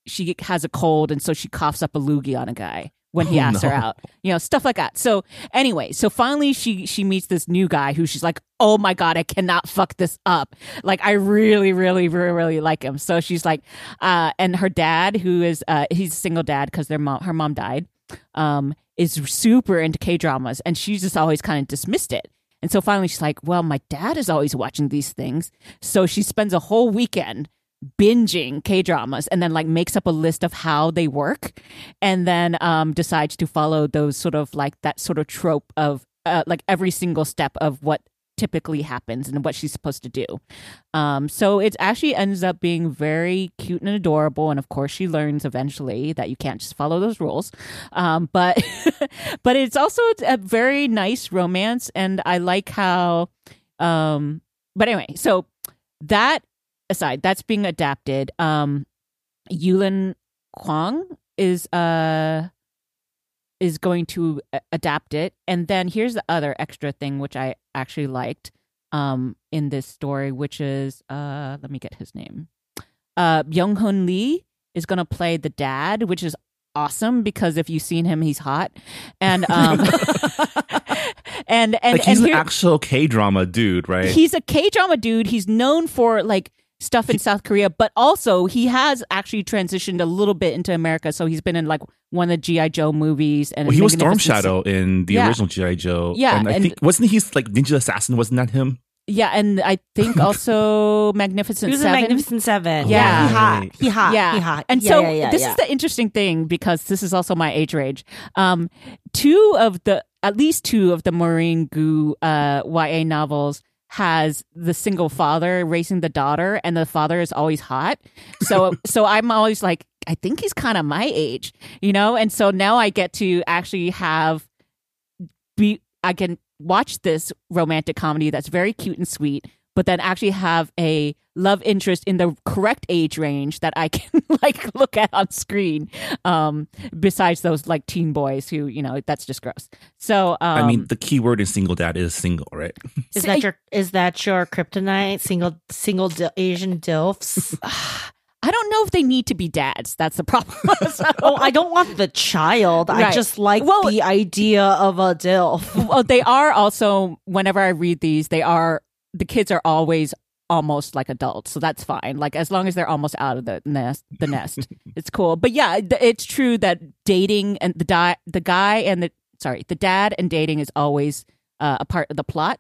she has a cold and so she coughs up a loogie on a guy when he Oh, asks her out. You know, stuff like that. So anyway, so finally she she meets this new guy who she's like, "Oh my god, I cannot fuck this up." Like I really really really really like him. So she's like uh and her dad who is uh he's a single dad cuz their mom her mom died um is super into K-dramas and she's just always kind of dismissed it. And so finally she's like, "Well, my dad is always watching these things." So she spends a whole weekend binging K dramas and then like makes up a list of how they work and then um decides to follow those sort of like that sort of trope of uh, like every single step of what typically happens and what she's supposed to do. Um so it actually ends up being very cute and adorable and of course she learns eventually that you can't just follow those rules. Um but but it's also a very nice romance and I like how um but anyway, so that aside, that's being adapted. Um, Yulin Kuang is uh is going to adapt it, and then here's the other extra thing which I actually liked um in this story, which is uh let me get his name. Uh, Byung Hun Lee is going to play the dad, which is awesome because if you've seen him, he's hot, and um, and and like he's and an actual K drama dude, right? He's a K drama dude. He's known for like stuff in South Korea, but also he has actually transitioned a little bit into America. So he's been in like one of the GI Joe movies, and well, he was Storm Shadow in the Yeah. original GI Joe. Yeah, and I and- think wasn't he like Ninja Assassin? Wasn't that him? Yeah, and I think also Magnificent He was Seven. Magnificent Seven. Yeah. he hot. He hot. yeah. He hot. And Yeah, so yeah, yeah, this yeah. is the interesting thing because this is also my age range. Um, two of the at least two of the Maureen Goo uh, YA novels has the single father raising the daughter, and the father is always hot. So so I'm always like, I think he's kind of my age, you know. And so now I get to actually have be I can watch this romantic comedy that's very cute and sweet, but then actually have a love interest in the correct age range that I can like look at on screen. Um, besides those like teen boys who, you know, that's just gross. So um, I mean, the key word in single dad is single, right? Is that your is that your kryptonite? Single single dil- Asian dilfs. I don't know if they need to be dads. That's the problem. So- oh, I don't want the child. I just like Well- the idea of a dilf. well, they are also. Whenever I read these, they are the kids are always almost like adults, so that's fine. Like as long as they're almost out of the nest, the nest, it's cool. But yeah, th- it's true that dating and the di- the guy and the sorry, the dad and dating is always uh, a part of the plot.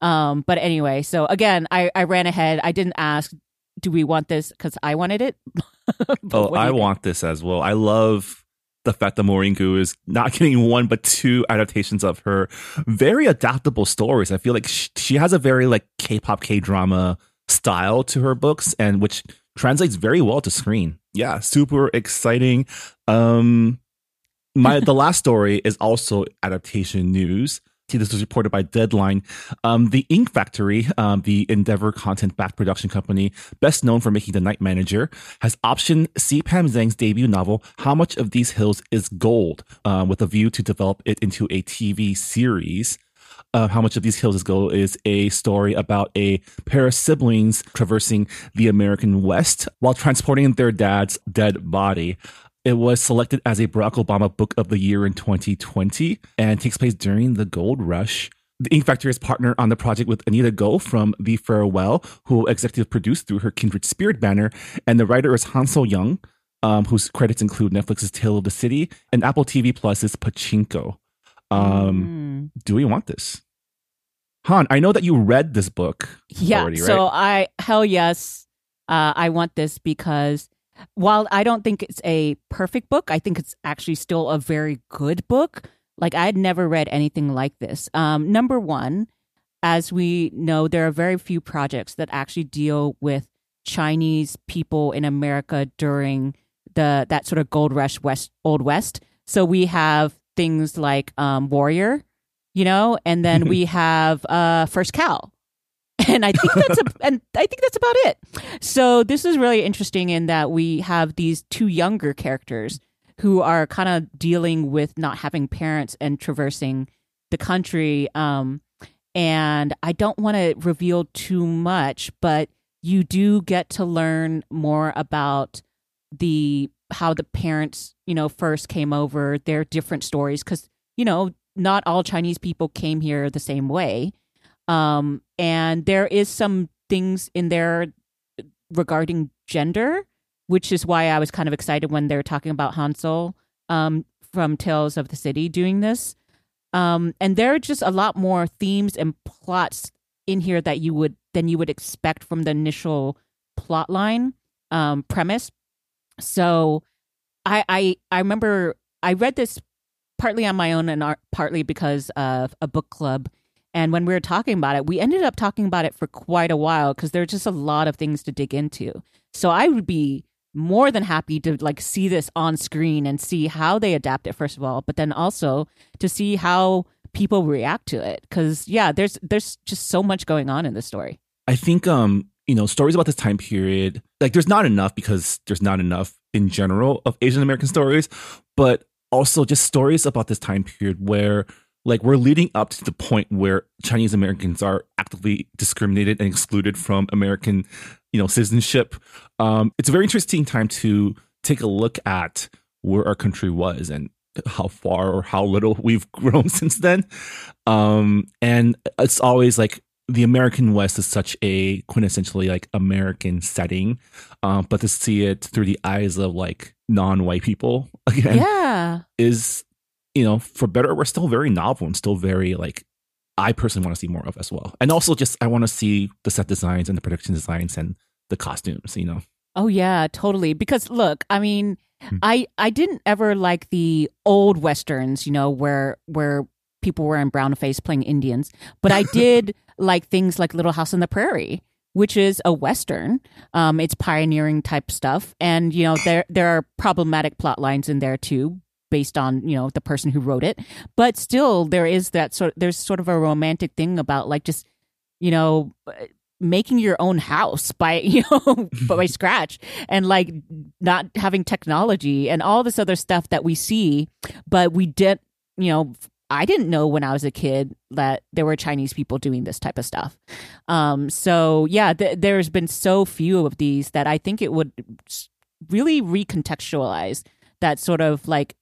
Um, but anyway, so again, I I ran ahead. I didn't ask. Do we want this? Because I wanted it. Oh, I want this as well. I love the fact that Goo is not getting one but two adaptations of her very adaptable stories. I feel like she, she has a very like K-pop K-drama style to her books and which translates very well to screen. Yeah, super exciting. Um my the last story is also adaptation news. See, this was reported by Deadline. Um, the Ink Factory, um, the Endeavor content backed production company, best known for making The Night Manager, has optioned C. Pam Zhang's debut novel, How Much of These Hills is Gold, uh, with a view to develop it into a TV series. Uh, How Much of These Hills is Gold is a story about a pair of siblings traversing the American West while transporting their dad's dead body. It was selected as a Barack Obama Book of the Year in 2020 and takes place during the gold rush. The Ink Factory is partnered on the project with Anita Gou from The Farewell, who executive produced through her Kindred Spirit banner, and the writer is Hansol Jung, um, whose credits include Netflix's Tale of the City and Apple TV Plus's Pachinko. Um, Mm. Do we want this? Han, I know that you read this book Yeah. already, right? So I hell yes, uh, I want this because while I don't think it's a perfect book, I think it's actually still a very good book. Like I had never read anything like this. Um, number one, as we know, there are very few projects that actually deal with Chinese people in America during the that sort of gold rush west old west. So we have things like um, Warrior, you know, and then we have uh, First Cow, and I think that's a, and I think that's about it. So this is really interesting in that we have these two younger characters who are kind of dealing with not having parents and traversing the country. Um, and I don't want to reveal too much, but you do get to learn more about the how the parents, you know, first came over, their different stories, because you know, not all Chinese people came here the same way. Um, and there is some things in there regarding gender, which is why I was kind of excited when they were talking about Hansol um, from Tales of the City doing this. Um, and there are just a lot more themes and plots in here that you would than you would expect from the initial plot line um, premise. So I, I I remember I read this partly on my own and ar- partly because of a book club. And when we were talking about it, we ended up talking about it for quite a while because there's just a lot of things to dig into. So I would be more than happy to like see this on screen and see how they adapt it first of all, but then also to see how people react to it because yeah, there's there's just so much going on in this story. I think um, you know, stories about this time period, like there's not enough because there's not enough in general of Asian American stories, but also just stories about this time period where like we're leading up to the point where Chinese Americans are actively discriminated and excluded from American, you know, citizenship. Um, it's a very interesting time to take a look at where our country was and how far or how little we've grown since then. Um, and it's always like the American West is such a quintessentially like American setting, um, but to see it through the eyes of like non-white people again Yeah. is, you know, for better, we're still very novel and still very like I personally want to see more of as well. And also just I want to see the set designs and the production designs and the costumes, you know. Oh yeah, totally. Because look, I mean, Hmm. I I didn't ever like the old westerns, you know, where where people were in brown face playing Indians, but I did like things like Little House on the Prairie, which is a western. Um, it's pioneering type stuff, and you know there there are problematic plot lines in there too, based on you know the person who wrote it. But still, there is that sort. There's sort of a romantic thing about like just you know making your own house by you know by scratch and like not having technology and all this other stuff that we see but we did you know i didn't know when i was a kid that there were chinese people doing this type of stuff um so yeah th- there's been so few of these that i think it would really recontextualize that sort of like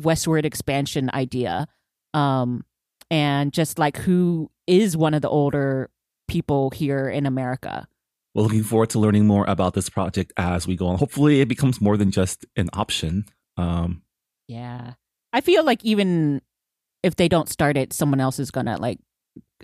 westward expansion idea um and just like who is one of the older people here in America. We're looking forward to learning more about this project as we go on. Hopefully, it becomes more than just an option. Um, Yeah. I feel like even if they don't start it, someone else is gonna like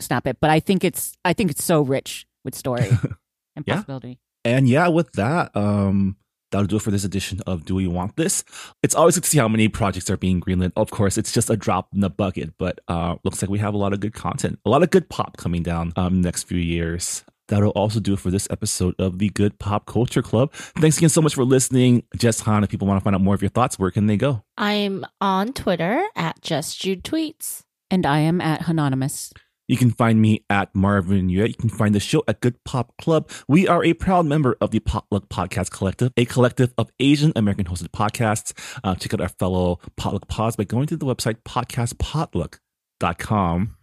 snap it. But I think it's I think it's so rich with story and Yeah. possibility. and yeah, with that, um, that'll do it for this edition of Do We Want This? It's always good to see how many projects are being greenlit. Of course, it's just a drop in the bucket, but uh, looks like we have a lot of good content, a lot of good pop coming down um next few years. That'll also do it for this episode of the Good Pop Culture Club. Thanks again so much for listening. Jess Han, if people want to find out more of your thoughts, where can they go? I'm on Twitter at Just Jude Tweets. And I am at Anonymous. You can find me at Marvin Yueh. You can find the show at Good Pop Club. We are a proud member of the Potluck Podcast Collective, a collective of Asian American hosted podcasts. Uh, check out our fellow Potluck Pods by going to the website podcastpotluck.com.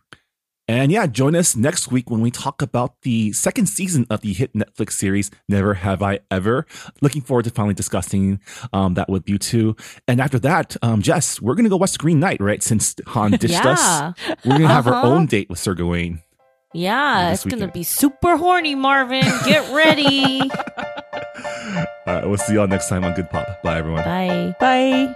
And yeah, join us next week when we talk about the second season of the hit Netflix series Never Have I Ever. Looking forward to finally discussing um, that with you two. And after that, um, Jess, we're gonna go watch Green Knight, right? Since Han ditched us, we're gonna have our Uh-huh. own date with Sir Gawain. Yeah, it's gonna be super horny, Marvin. Get ready. All right, we'll see y'all next time on Good Pop. Bye, everyone. Bye. Bye.